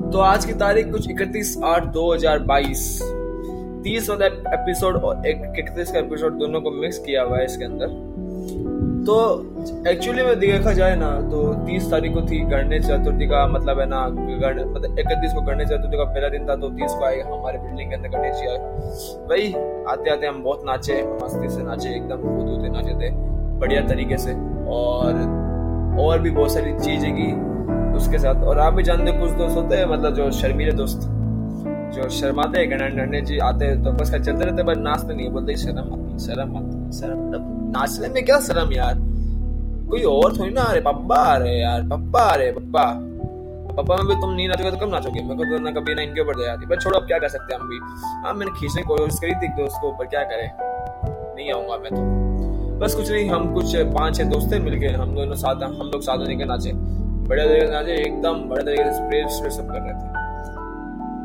तो आज की तारीख कुछ इकतीस आठ दो हज़ार बाईस। तीस वाला एपिसोड और इकतीस का एपिसोड दोनों को मिक्स किया हुआ है इसके अंदर। तो एक्चुअली में देखा जाए ना तो तीस तारीख को थी गणेश चतुर्थी का मतलब है ना मतलब इकतीस को गणेश चतुर्थी का पहला दिन था तो तीस को आए हमारे बिल्डिंग के अंदर गणेश जी आए। भाई आते आते हम बहुत नाचे, मस्ती से नाचे, एकदम कूद कूदते नाचे थे, बढ़िया तरीके से। और और भी बहुत सारी चीज़ें की। उसके साथ। और आप भी जानते कुछ दोस्त होते हैं मतलब जो शर्मीले दोस्त, जो शर्माते हैं, गणेश जी आते हैं तो बस चलते रहते बस नाचते नहीं बोलते शर्म आती शर्म आती शर्म मतलब नाचने में क्या शर्म यार? कोई और थोड़ी ना, अरे पप्पा रहे यार, पप्पा रहे पप्पा। पप्पा में भी तुम नहीं नाचोगे तो कब नाचोगे? मेरे को तो ना कभी ना इनके ऊपर दया आती पर छोड़ो, अब क्या कर सकते हैं हम भी? हाँ मैंने खींचने की कोशिश करी थी दोस्त को ऊपर क्या करें? नहीं आऊँगा मैं तो। बस कुछ नहीं, हम कुछ पाँच छह दोस्त थे मिलके, हम दोनों साथ, हम लोग साथ होने के नाचे बड़े तरीके से नाचे, एकदम बड़े तरीके से स्प्रे स्प्रे सब कर रहे थे।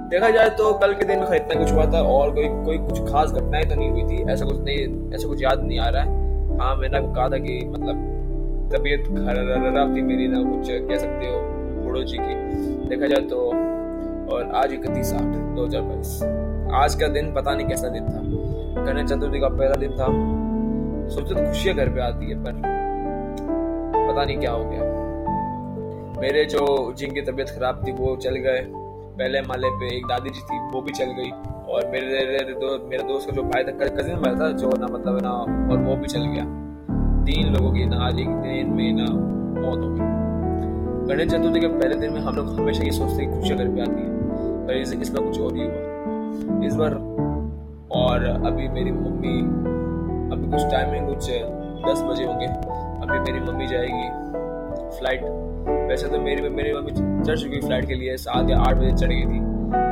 देखा जाए तो कल के दिन में इतना कुछ हुआ था और कोई कोई कुछ खास घटनाएँ तो नहीं हुई थी। ऐसा कुछ नहीं, ऐसा कुछ याद नहीं आ रहा है। हाँ मैंने आपको कहा था कि मतलब तबीयत खराब थी मेरी, ना कुछ कह सकते हो बूढ़ो जी की। देखा जाए तो और आज इकतीस आठ दो हज़ार बाईस। आज का दिन पता नहीं कैसा दिन था। गणेश चतुर्थी का पहला दिन था। सोचते तो खुशियाँ घर पे आती है, पर पता नहीं क्या हो गया। मेरे जो जिनकी तबीयत खराब थी वो चल गए। पहले माले पे एक दादी जी थी वो भी चल गई। और मेरे दो मेरे दोस्त का जो भाई था कजिन भाई था जो ना मतलब ना और वो भी चल गया। तीन लोगों की ना आज एक दिन में ना मौत हो गई। गणेश चतुर्थी के पहले दिन में हम लोग हमेशा ये सोचते हैं खुशियाँ घर पे आती है। पर इस, इस बार कुछ और ही हुआ। इस बार और अभी मेरी मम्मी अभी कुछ टाइम में कुछ दस बजे होंगे। अभी मेरी मम्मी जाएगी फ़्लाइट वैसे तो मेरी मेरी मम्मी चढ़ चुकी फ़्लाइट के लिए सात या आठ बजे चढ़ गई थी।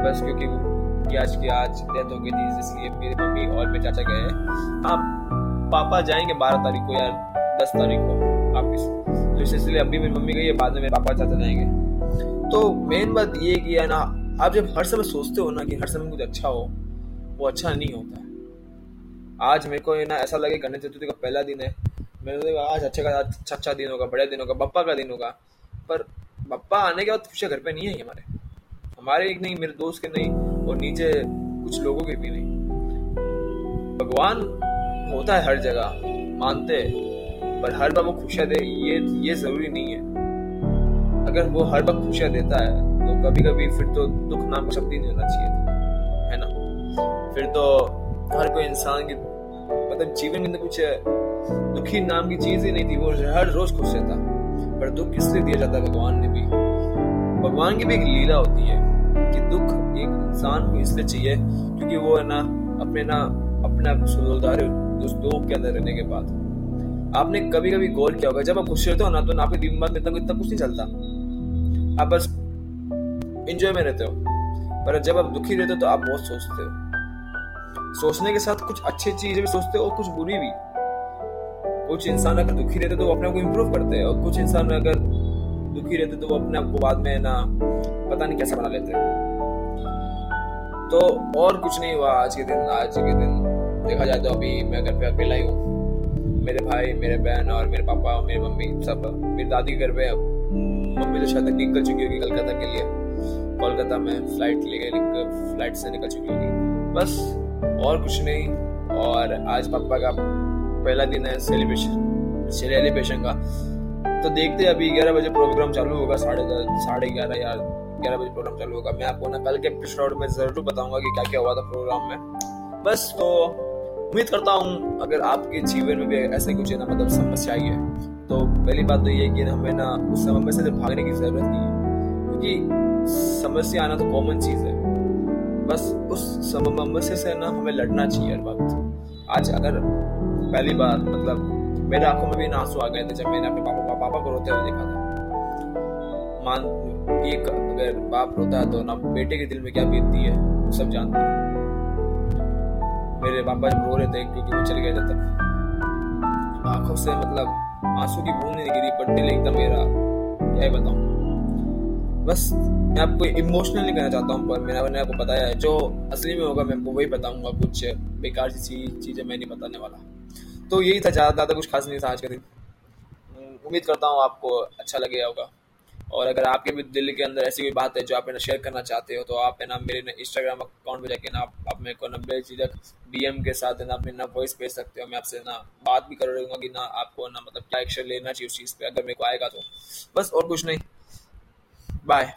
बस क्योंकि कि आज की आज डेथ हो गई थी, इसलिए मेरी मम्मी और मेरे चाचा गए हैं। हाँ पापा जाएँगे बारह तारीख को या दस तारीख को वापिस तो इसलिए अभी मेरी मम्मी गई है, बाद में मेरे पापा चाचा जाएँगे। तो मेन बात ये कि है ना, आप जब हर समय सोचते हो ना कि हर समय कुछ अच्छा हो, वो अच्छा नहीं होता है। आज मेरे को ना ऐसा लगे गणेश चतुर्थी का पहला दिन है। मेरे को आज अच्छा का अच्छा अच्छा दिन होगा बड़ा दिन होगा पप्पा का दिन होगा। पर बप्पा आने के बाद खुशियाँ घर पे नहीं है हमारे? हमारे एक नहीं, मेरे दोस्त के नहीं और नीचे कुछ लोगों के भी नहीं. भगवान होता है हर जगह, मानते हैं, पर हर बार वो खुशियाँ दे, ये ये ज़रूरी नहीं है। अगर वो हर बार खुशियाँ देता है तो कभी कभी फिर तो दुख नाम शब्द ही नहीं होना चाहिए था, है ना? फिर तो हर कोई इंसान की मतलब जीवन में कुछ दुखी नाम की चीज़ ही नहीं थी, वो हर रोज खुश रहता। पर दुख किससे दिया जाता है भगवान ने भी। भगवान की भी एक लीला होती है कि दुख एक इंसान को इसलिए चाहिए, क्योंकि वो है ना अपने ना अपने आप सुधारे उस दुख के अंदर रहने के बाद। आपने कभी कभी गौर किया होगा, जब आप खुश रहते हो ना तो ना आपके दिमाग में इतना कुछ नहीं चलता। आप बस इंजॉय में रहते हो, पर जब आप दुखी रहते हो तो आप बहुत सोचते हो। सोचने के साथ कुछ अच्छी चीज़ें भी सोचते हो और कुछ बुरी भी। कुछ इंसान अगर दुखी रहते तो वो अपने आप को इम्प्रूव करते हैं और कुछ इंसान अगर दुखी रहते तो वो अपने आप को बाद में ना, पता नहीं कैसा बना लेते तो और कुछ नहीं हुआ आज के दिन, आज के दिन। देखा जाए तो अभी मैं घर पे अकेला ही हूँ। मेरे भाई, मेरे बहन और मेरे पापा और मेरी मम्मी सब, मेरी दादी घर पे अब। मम्मी तो शायद निकल चुकी होगी कलकत्ता के लिए। कोलकाता में फ़्लाइट ले गए फ़्लाइट से निकल चुकी होगी। बस और कुछ नहीं। और आज पापा का पहला दिन है सेलिब्रेशन सेलिब्रेशन का। तो देखते हैं अभी ग्यारह बजे प्रोग्राम चालू होगा, साढ़े साढ़े ग्यारह या ग्यारह बजे प्रोग्राम चालू होगा। मैं आपको ना कल के एपिसोड में ज़रूर बताऊँगा कि क्या क्या हुआ था प्रोग्राम में। बस तो उम्मीद करता हूँ, अगर आपके जीवन में भी ऐसे कुछ है ना मतलब समस्या आई है तो पहली बात तो ये कि हमें ना उस समस्या से भागने की ज़रूरत नहीं है, क्योंकि समस्या आना तो कॉमन चीज़ है। बस उस समस्या से ना हमें लड़ना चाहिए हर वक्त। आज अगर पहली बार मतलब मेरे आँखों में भी आँसू आ गए थे जब मैंने अपने पापा पापा को रोते हुए देखा था। मान एक अगर बाप रोता है तो ना बेटे के दिल में क्या बीतती है, वो सब जानते हैं। मेरे पापा जब रो रहे थे, क्योंकि वो चले गए थे तब आँखों से मतलब आँसू की बूंद नहीं गिरी पर दिल एकदम मेरा क्या ही बताऊँ। बस मैं आपको इमोशनल नहीं कहना चाहता हूँ, पर मेरा मैंने आपको बताया है। जो असली में होगा, मैं आपको वही बताऊँगा कुछ बेकार सी चीज़ें मैं नहीं बताने वाला। तो यही था ज़्यादा कुछ खास नहीं था आज का दिन। उम्मीद करता हूँ आपको अच्छा लगे होगा। और अगर आपके भी दिल के अंदर ऐसी कोई बात है जो आप ना शेयर करना चाहते हो तो आप है ना मेरे इंस्टाग्राम अकाउंट पे जाके ना आप, आप मेरे को ना बेझिझक डीएम के साथ है ना अपनी ना वॉइस भेज सकते हो। मैं आपसे ना बात भी कर रहूँगा कि ना आपको ना मतलब क्या एक्शन लेना चाहिए उस चीज़ पर अगर मेरे को आएगा तो। बस और कुछ नहीं। बाय